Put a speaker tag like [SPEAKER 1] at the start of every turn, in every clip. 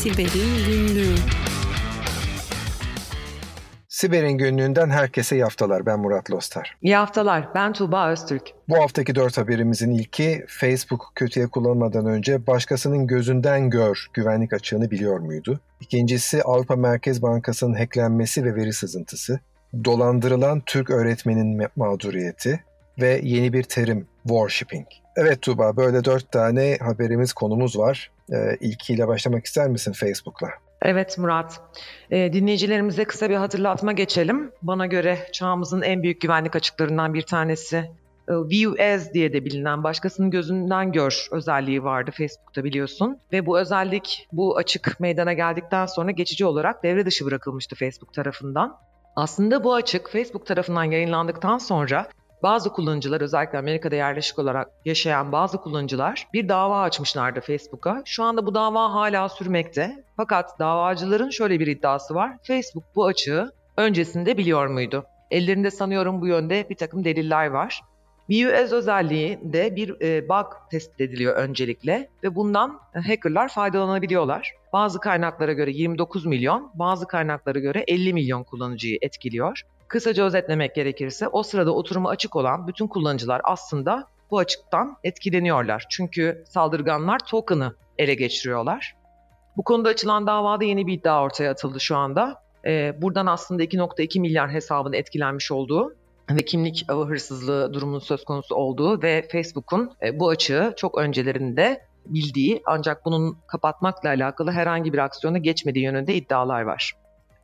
[SPEAKER 1] Siber'in Günlüğü Siber'in günlüğünden herkese iyi haftalar. Ben Murat Lostar.
[SPEAKER 2] İyi haftalar. Ben Tuğba Öztürk.
[SPEAKER 1] Bu haftaki dört haberimizin ilki Facebook kötüye kullanmadan önce başkasının gözünden gör güvenlik açığını biliyor muydu? İkincisi Avrupa Merkez Bankası'nın hacklenmesi ve veri sızıntısı. Dolandırılan Türk öğretmenin mağduriyeti ve yeni bir terim worshipping. Evet Tuğba böyle dört tane haberimiz konumuz var. Ee, ilkiyle başlamak ister misin Facebook'la?
[SPEAKER 2] Evet Murat. E, dinleyicilerimize kısa bir hatırlatma geçelim. Bana göre çağımızın en büyük güvenlik açıklarından bir tanesi e, View As diye de bilinen başkasının gözünden gör özelliği vardı Facebook'ta biliyorsun. Ve bu özellik bu açık meydana geldikten sonra geçici olarak devre dışı bırakılmıştı Facebook tarafından. Aslında bu açık Facebook tarafından yayınlandıktan sonra bazı kullanıcılar özellikle Amerika'da yerleşik olarak yaşayan bazı kullanıcılar bir dava açmışlardı Facebook'a. Şu anda bu dava hala sürmekte. Fakat davacıların şöyle bir iddiası var. Facebook bu açığı öncesinde biliyor muydu? Ellerinde sanıyorum bu yönde bir takım deliller var. VUS özelliği de bir e, bug tespit ediliyor öncelikle ve bundan hackerlar faydalanabiliyorlar. Bazı kaynaklara göre 29 milyon, bazı kaynaklara göre 50 milyon kullanıcıyı etkiliyor. Kısaca özetlemek gerekirse o sırada oturumu açık olan bütün kullanıcılar aslında bu açıktan etkileniyorlar. Çünkü saldırganlar token'ı ele geçiriyorlar. Bu konuda açılan davada yeni bir iddia ortaya atıldı şu anda. Ee, buradan aslında 2.2 milyar hesabın etkilenmiş olduğu ve kimlik hırsızlığı durumunun söz konusu olduğu ve Facebook'un e, bu açığı çok öncelerinde bildiği ancak bunun kapatmakla alakalı herhangi bir aksiyona geçmediği yönünde iddialar var.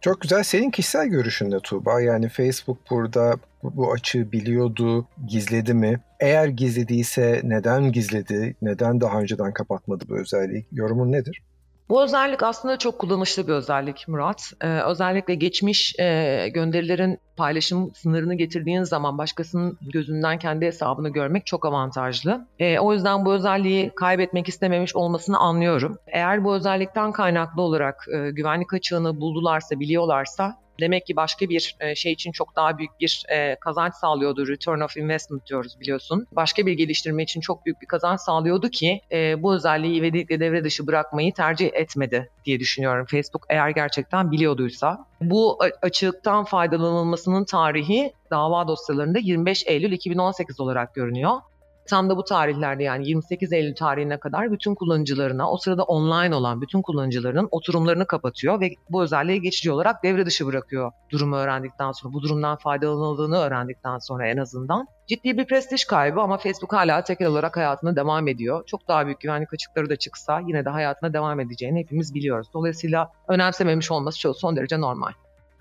[SPEAKER 1] Çok güzel. Senin kişisel görüşünde Tuğba. Yani Facebook burada bu açığı biliyordu, gizledi mi? Eğer gizlediyse neden gizledi? Neden daha önceden kapatmadı bu özelliği? Yorumun nedir?
[SPEAKER 2] Bu özellik aslında çok kullanışlı bir özellik Murat. Ee, özellikle geçmiş e, gönderilerin paylaşım sınırını getirdiğin zaman başkasının gözünden kendi hesabını görmek çok avantajlı. E, o yüzden bu özelliği kaybetmek istememiş olmasını anlıyorum. Eğer bu özellikten kaynaklı olarak e, güvenlik açığını buldularsa, biliyorlarsa demek ki başka bir e, şey için çok daha büyük bir e, kazanç sağlıyordu. Return of investment diyoruz biliyorsun. Başka bir geliştirme için çok büyük bir kazanç sağlıyordu ki e, bu özelliği ivedilikle devre dışı bırakmayı tercih etmedi diye düşünüyorum. Facebook eğer gerçekten biliyorduysa. Bu açıktan faydalanılmasının tarihi dava dosyalarında 25 Eylül 2018 olarak görünüyor. Tam da bu tarihlerde yani 28 Eylül tarihine kadar bütün kullanıcılarına o sırada online olan bütün kullanıcıların oturumlarını kapatıyor ve bu özelliği geçici olarak devre dışı bırakıyor durumu öğrendikten sonra. Bu durumdan faydalanıldığını öğrendikten sonra en azından. Ciddi bir prestij kaybı ama Facebook hala tekel olarak hayatına devam ediyor. Çok daha büyük güvenlik açıkları da çıksa yine de hayatına devam edeceğini hepimiz biliyoruz. Dolayısıyla önemsememiş olması son derece normal.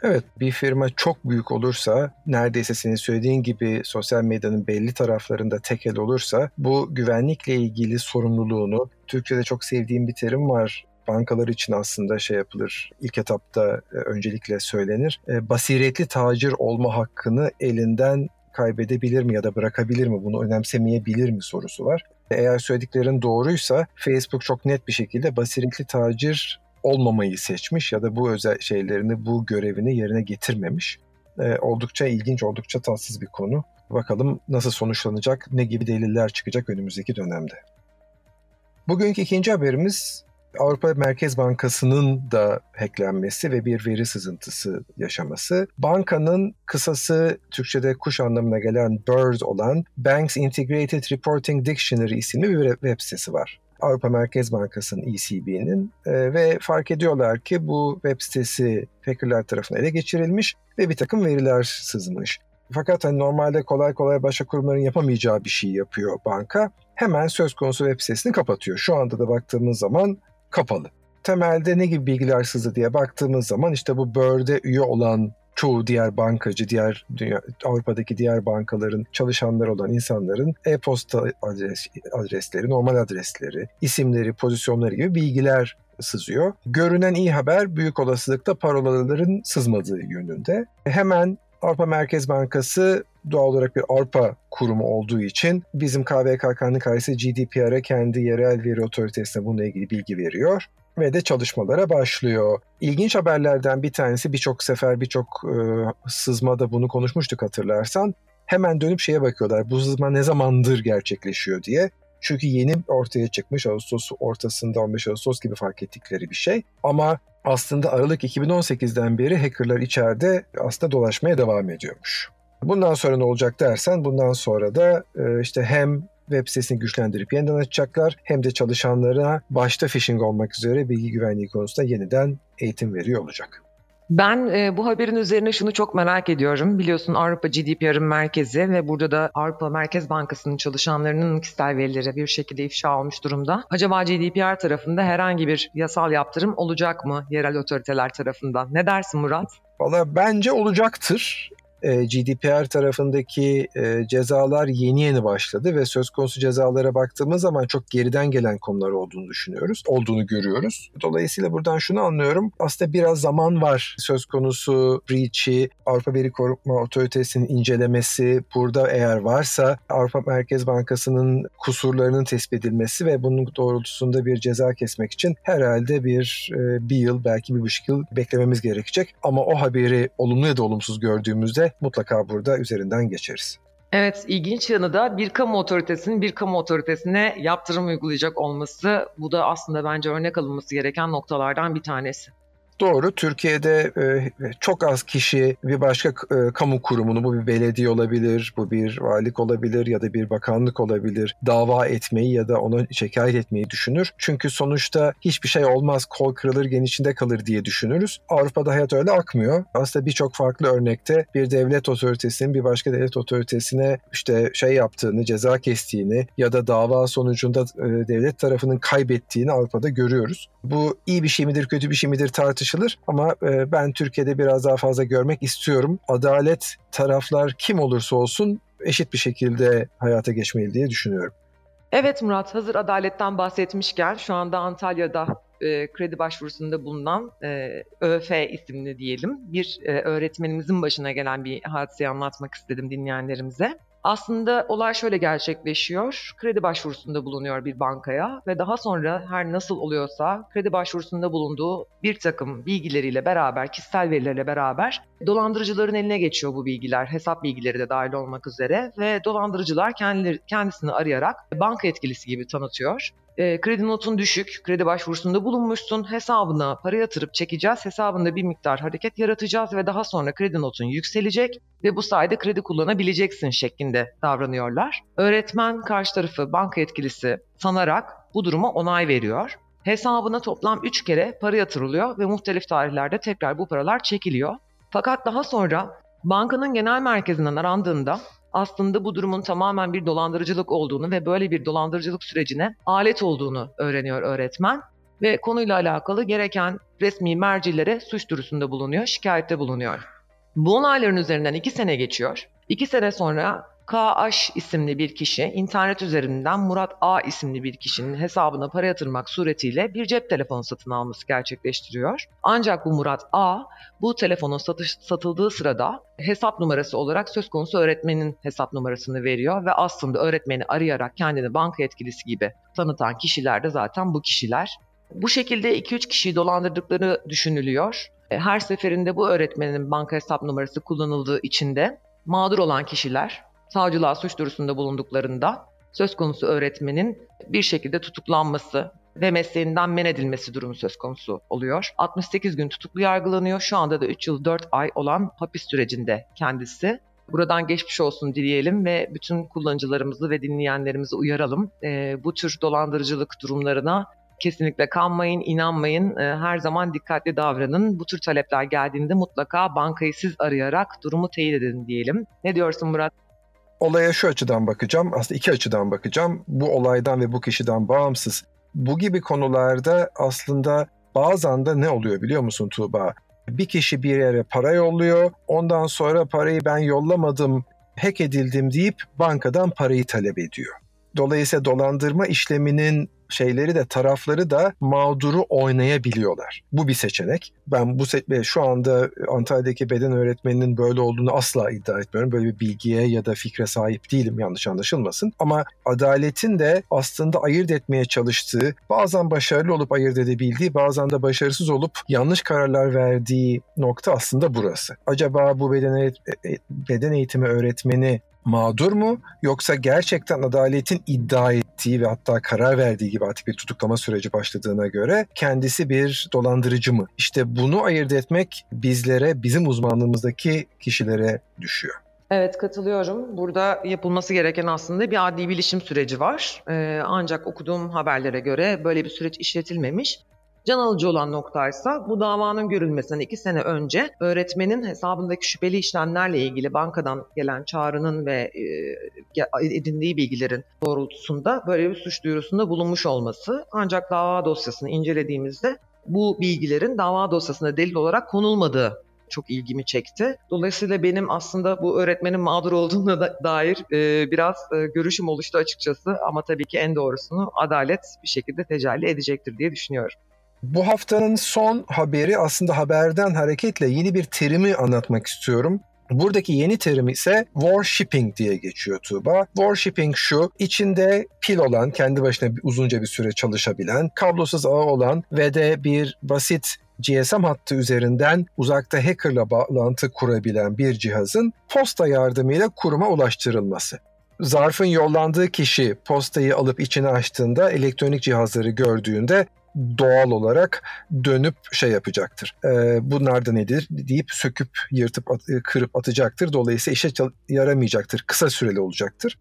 [SPEAKER 1] Evet bir firma çok büyük olursa neredeyse senin söylediğin gibi sosyal medyanın belli taraflarında tekel olursa bu güvenlikle ilgili sorumluluğunu Türkçe'de çok sevdiğim bir terim var bankalar için aslında şey yapılır. İlk etapta e, öncelikle söylenir. E, basiretli tacir olma hakkını elinden kaybedebilir mi ya da bırakabilir mi? Bunu önemsemeyebilir mi sorusu var. Eğer söylediklerin doğruysa Facebook çok net bir şekilde basiretli tacir olmamayı seçmiş ya da bu özel şeylerini, bu görevini yerine getirmemiş. E, oldukça ilginç, oldukça tatsız bir konu. Bakalım nasıl sonuçlanacak, ne gibi deliller çıkacak önümüzdeki dönemde. Bugünkü ikinci haberimiz Avrupa Merkez Bankası'nın da hacklenmesi ve bir veri sızıntısı yaşaması. Bankanın kısası Türkçe'de kuş anlamına gelen BIRD olan Banks Integrated Reporting Dictionary isimli bir web sitesi var. Avrupa Merkez Bankası'nın ECB'nin e, ve fark ediyorlar ki bu web sitesi hackerlar tarafından ele geçirilmiş ve bir takım veriler sızmış. Fakat hani normalde kolay kolay başka kurumların yapamayacağı bir şey yapıyor banka. Hemen söz konusu web sitesini kapatıyor. Şu anda da baktığımız zaman kapalı. Temelde ne gibi bilgiler sızdı diye baktığımız zaman işte bu Bird'e üye olan çoğu diğer bankacı, diğer dünya, Avrupa'daki diğer bankaların çalışanları olan insanların e-posta adres, adresleri, normal adresleri, isimleri, pozisyonları gibi bilgiler sızıyor. Görünen iyi haber büyük olasılıkla parolaların sızmadığı yönünde. Hemen Avrupa Merkez Bankası doğal olarak bir Avrupa kurumu olduğu için bizim KVKK'nın karşısı GDPR'e kendi yerel veri otoritesine bununla ilgili bilgi veriyor ve de çalışmalara başlıyor. İlginç haberlerden bir tanesi birçok sefer birçok e, sızmada bunu konuşmuştuk hatırlarsan. Hemen dönüp şeye bakıyorlar bu sızma ne zamandır gerçekleşiyor diye. Çünkü yeni ortaya çıkmış Ağustos ortasında 15 Ağustos gibi fark ettikleri bir şey. Ama aslında Aralık 2018'den beri hackerlar içeride aslında dolaşmaya devam ediyormuş. Bundan sonra ne olacak dersen bundan sonra da e, işte hem web sitesini güçlendirip yeniden açacaklar hem de çalışanlara başta phishing olmak üzere bilgi güvenliği konusunda yeniden eğitim veriyor olacak.
[SPEAKER 2] Ben e, bu haberin üzerine şunu çok merak ediyorum. Biliyorsun Avrupa GDPR'ın merkezi ve burada da Avrupa Merkez Bankası'nın çalışanlarının kişisel verileri bir şekilde ifşa olmuş durumda. Acaba GDPR tarafında herhangi bir yasal yaptırım olacak mı yerel otoriteler tarafından? Ne dersin Murat?
[SPEAKER 1] Valla bence olacaktır. E, GDPR tarafındaki e, cezalar yeni yeni başladı ve söz konusu cezalara baktığımız zaman çok geriden gelen konular olduğunu düşünüyoruz, olduğunu görüyoruz. Dolayısıyla buradan şunu anlıyorum. Aslında biraz zaman var söz konusu breach'i, Avrupa Veri Koruma Otoritesi'nin incelemesi, burada eğer varsa Avrupa Merkez Bankası'nın kusurlarının tespit edilmesi ve bunun doğrultusunda bir ceza kesmek için herhalde bir e, bir yıl belki bir buçuk yıl beklememiz gerekecek. Ama o haberi olumlu ya da olumsuz gördüğümüzde mutlaka burada üzerinden geçeriz.
[SPEAKER 2] Evet, ilginç yanı da bir kamu otoritesinin bir kamu otoritesine yaptırım uygulayacak olması. Bu da aslında bence örnek alınması gereken noktalardan bir tanesi.
[SPEAKER 1] Doğru. Türkiye'de e, çok az kişi bir başka e, kamu kurumunu, bu bir belediye olabilir, bu bir valilik olabilir ya da bir bakanlık olabilir, dava etmeyi ya da onu şikayet etmeyi düşünür. Çünkü sonuçta hiçbir şey olmaz, kol kırılır, gen içinde kalır diye düşünürüz. Avrupa'da hayat öyle akmıyor. Aslında birçok farklı örnekte bir devlet otoritesinin bir başka devlet otoritesine işte şey yaptığını, ceza kestiğini ya da dava sonucunda e, devlet tarafının kaybettiğini Avrupa'da görüyoruz. Bu iyi bir şey midir, kötü bir şey midir tartışılır ama e, ben Türkiye'de biraz daha fazla görmek istiyorum. Adalet taraflar kim olursa olsun eşit bir şekilde hayata geçmeli diye düşünüyorum.
[SPEAKER 2] Evet Murat, hazır adaletten bahsetmişken şu anda Antalya'da e, kredi başvurusunda bulunan e, ÖF isimli diyelim bir e, öğretmenimizin başına gelen bir hadiseyi anlatmak istedim dinleyenlerimize. Aslında olay şöyle gerçekleşiyor. Kredi başvurusunda bulunuyor bir bankaya ve daha sonra her nasıl oluyorsa kredi başvurusunda bulunduğu bir takım bilgileriyle beraber, kişisel verilerle beraber dolandırıcıların eline geçiyor bu bilgiler. Hesap bilgileri de dahil olmak üzere ve dolandırıcılar kendileri, kendisini arayarak banka etkilisi gibi tanıtıyor e, kredi notun düşük, kredi başvurusunda bulunmuşsun, hesabına para yatırıp çekeceğiz, hesabında bir miktar hareket yaratacağız ve daha sonra kredi notun yükselecek ve bu sayede kredi kullanabileceksin şeklinde davranıyorlar. Öğretmen karşı tarafı banka etkilisi sanarak bu duruma onay veriyor. Hesabına toplam 3 kere para yatırılıyor ve muhtelif tarihlerde tekrar bu paralar çekiliyor. Fakat daha sonra bankanın genel merkezinden arandığında aslında bu durumun tamamen bir dolandırıcılık olduğunu ve böyle bir dolandırıcılık sürecine alet olduğunu öğreniyor öğretmen ve konuyla alakalı gereken resmi mercilere suç duyurusunda bulunuyor, şikayette bulunuyor. Bu olayların üzerinden iki sene geçiyor. İki sene sonra KH isimli bir kişi internet üzerinden Murat A isimli bir kişinin hesabına para yatırmak suretiyle bir cep telefonu satın alması gerçekleştiriyor. Ancak bu Murat A bu telefonun satış, satıldığı sırada hesap numarası olarak söz konusu öğretmenin hesap numarasını veriyor ve aslında öğretmeni arayarak kendini banka yetkilisi gibi tanıtan kişiler de zaten bu kişiler. Bu şekilde 2-3 kişiyi dolandırdıkları düşünülüyor. E, her seferinde bu öğretmenin banka hesap numarası kullanıldığı için de mağdur olan kişiler savcılığa suç duyurusunda bulunduklarında söz konusu öğretmenin bir şekilde tutuklanması ve mesleğinden men edilmesi durumu söz konusu oluyor. 68 gün tutuklu yargılanıyor. Şu anda da 3 yıl 4 ay olan hapis sürecinde kendisi. Buradan geçmiş olsun dileyelim ve bütün kullanıcılarımızı ve dinleyenlerimizi uyaralım. E, bu tür dolandırıcılık durumlarına kesinlikle kanmayın, inanmayın. E, her zaman dikkatli davranın. Bu tür talepler geldiğinde mutlaka bankayı siz arayarak durumu teyit edin diyelim. Ne diyorsun Murat?
[SPEAKER 1] Olaya şu açıdan bakacağım. Aslında iki açıdan bakacağım. Bu olaydan ve bu kişiden bağımsız. Bu gibi konularda aslında bazen de ne oluyor biliyor musun Tuğba? Bir kişi bir yere para yolluyor. Ondan sonra parayı ben yollamadım, hack edildim deyip bankadan parayı talep ediyor. Dolayısıyla dolandırma işleminin şeyleri de tarafları da mağduru oynayabiliyorlar. Bu bir seçenek. Ben bu se- şu anda Antalya'daki beden öğretmeninin böyle olduğunu asla iddia etmiyorum. Böyle bir bilgiye ya da fikre sahip değilim yanlış anlaşılmasın. Ama adaletin de aslında ayırt etmeye çalıştığı, bazen başarılı olup ayırt edebildiği, bazen de başarısız olup yanlış kararlar verdiği nokta aslında burası. Acaba bu beden, e, e, beden eğitimi öğretmeni mağdur mu yoksa gerçekten adaletin iddia ettiği ve hatta karar verdiği gibi artık bir tutuklama süreci başladığına göre kendisi bir dolandırıcı mı? İşte bunu ayırt etmek bizlere, bizim uzmanlığımızdaki kişilere düşüyor.
[SPEAKER 2] Evet katılıyorum. Burada yapılması gereken aslında bir adli bilişim süreci var. Ee, ancak okuduğum haberlere göre böyle bir süreç işletilmemiş. Can alıcı olan noktaysa bu davanın görülmesinden iki sene önce öğretmenin hesabındaki şüpheli işlemlerle ilgili bankadan gelen çağrının ve e, edindiği bilgilerin doğrultusunda böyle bir suç duyurusunda bulunmuş olması. Ancak dava dosyasını incelediğimizde bu bilgilerin dava dosyasına delil olarak konulmadığı çok ilgimi çekti. Dolayısıyla benim aslında bu öğretmenin mağdur olduğuna da dair e, biraz e, görüşüm oluştu açıkçası. Ama tabii ki en doğrusunu adalet bir şekilde tecelli edecektir diye düşünüyorum.
[SPEAKER 1] Bu haftanın son haberi aslında haberden hareketle yeni bir terimi anlatmak istiyorum. Buradaki yeni terim ise warshipping diye geçiyor Tuğba. Warshipping şu, içinde pil olan, kendi başına uzunca bir süre çalışabilen, kablosuz ağı olan ve de bir basit GSM hattı üzerinden uzakta hackerla bağlantı kurabilen bir cihazın posta yardımıyla kuruma ulaştırılması. Zarfın yollandığı kişi postayı alıp içine açtığında elektronik cihazları gördüğünde doğal olarak dönüp şey yapacaktır. E, bunlar da nedir deyip söküp yırtıp at, kırıp atacaktır. Dolayısıyla işe yaramayacaktır. Kısa süreli olacaktır.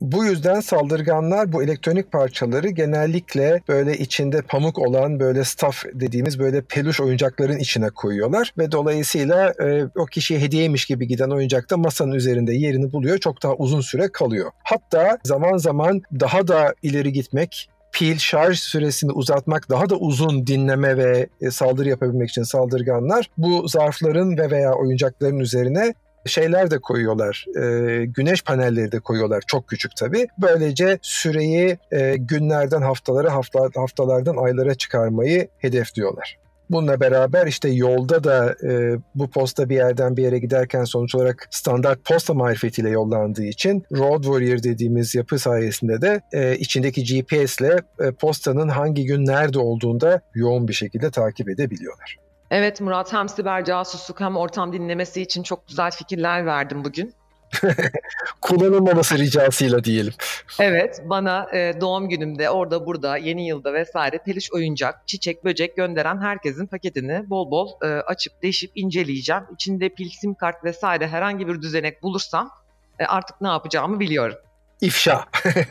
[SPEAKER 1] Bu yüzden saldırganlar bu elektronik parçaları genellikle böyle içinde pamuk olan böyle staff dediğimiz böyle peluş oyuncakların içine koyuyorlar ve dolayısıyla e, o kişiye hediyeymiş gibi giden oyuncak da masanın üzerinde yerini buluyor. Çok daha uzun süre kalıyor. Hatta zaman zaman daha da ileri gitmek pil şarj süresini uzatmak, daha da uzun dinleme ve e, saldırı yapabilmek için saldırganlar bu zarfların ve veya oyuncakların üzerine şeyler de koyuyorlar. E, güneş panelleri de koyuyorlar. Çok küçük tabii. Böylece süreyi e, günlerden haftalara, hafta, haftalardan aylara çıkarmayı hedefliyorlar. Bununla beraber işte yolda da e, bu posta bir yerden bir yere giderken sonuç olarak standart posta marifetiyle yollandığı için Road Warrior dediğimiz yapı sayesinde de e, içindeki GPS ile e, postanın hangi gün nerede olduğunda yoğun bir şekilde takip edebiliyorlar.
[SPEAKER 2] Evet Murat hem siber casusluk hem ortam dinlemesi için çok güzel fikirler verdim bugün.
[SPEAKER 1] kullanılmaması ricasıyla diyelim.
[SPEAKER 2] Evet, bana e, doğum günümde orada burada yeni yılda vesaire peluş oyuncak, çiçek, böcek gönderen herkesin paketini bol bol e, açıp deşip inceleyeceğim. İçinde pil, sim kart vesaire herhangi bir düzenek bulursam e, artık ne yapacağımı biliyorum.
[SPEAKER 1] İfşa.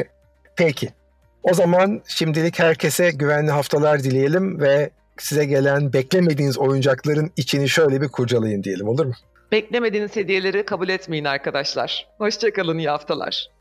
[SPEAKER 1] Peki. O zaman şimdilik herkese güvenli haftalar dileyelim ve size gelen beklemediğiniz oyuncakların içini şöyle bir kurcalayın diyelim olur mu?
[SPEAKER 2] Beklemediğiniz hediyeleri kabul etmeyin arkadaşlar. Hoşçakalın iyi haftalar.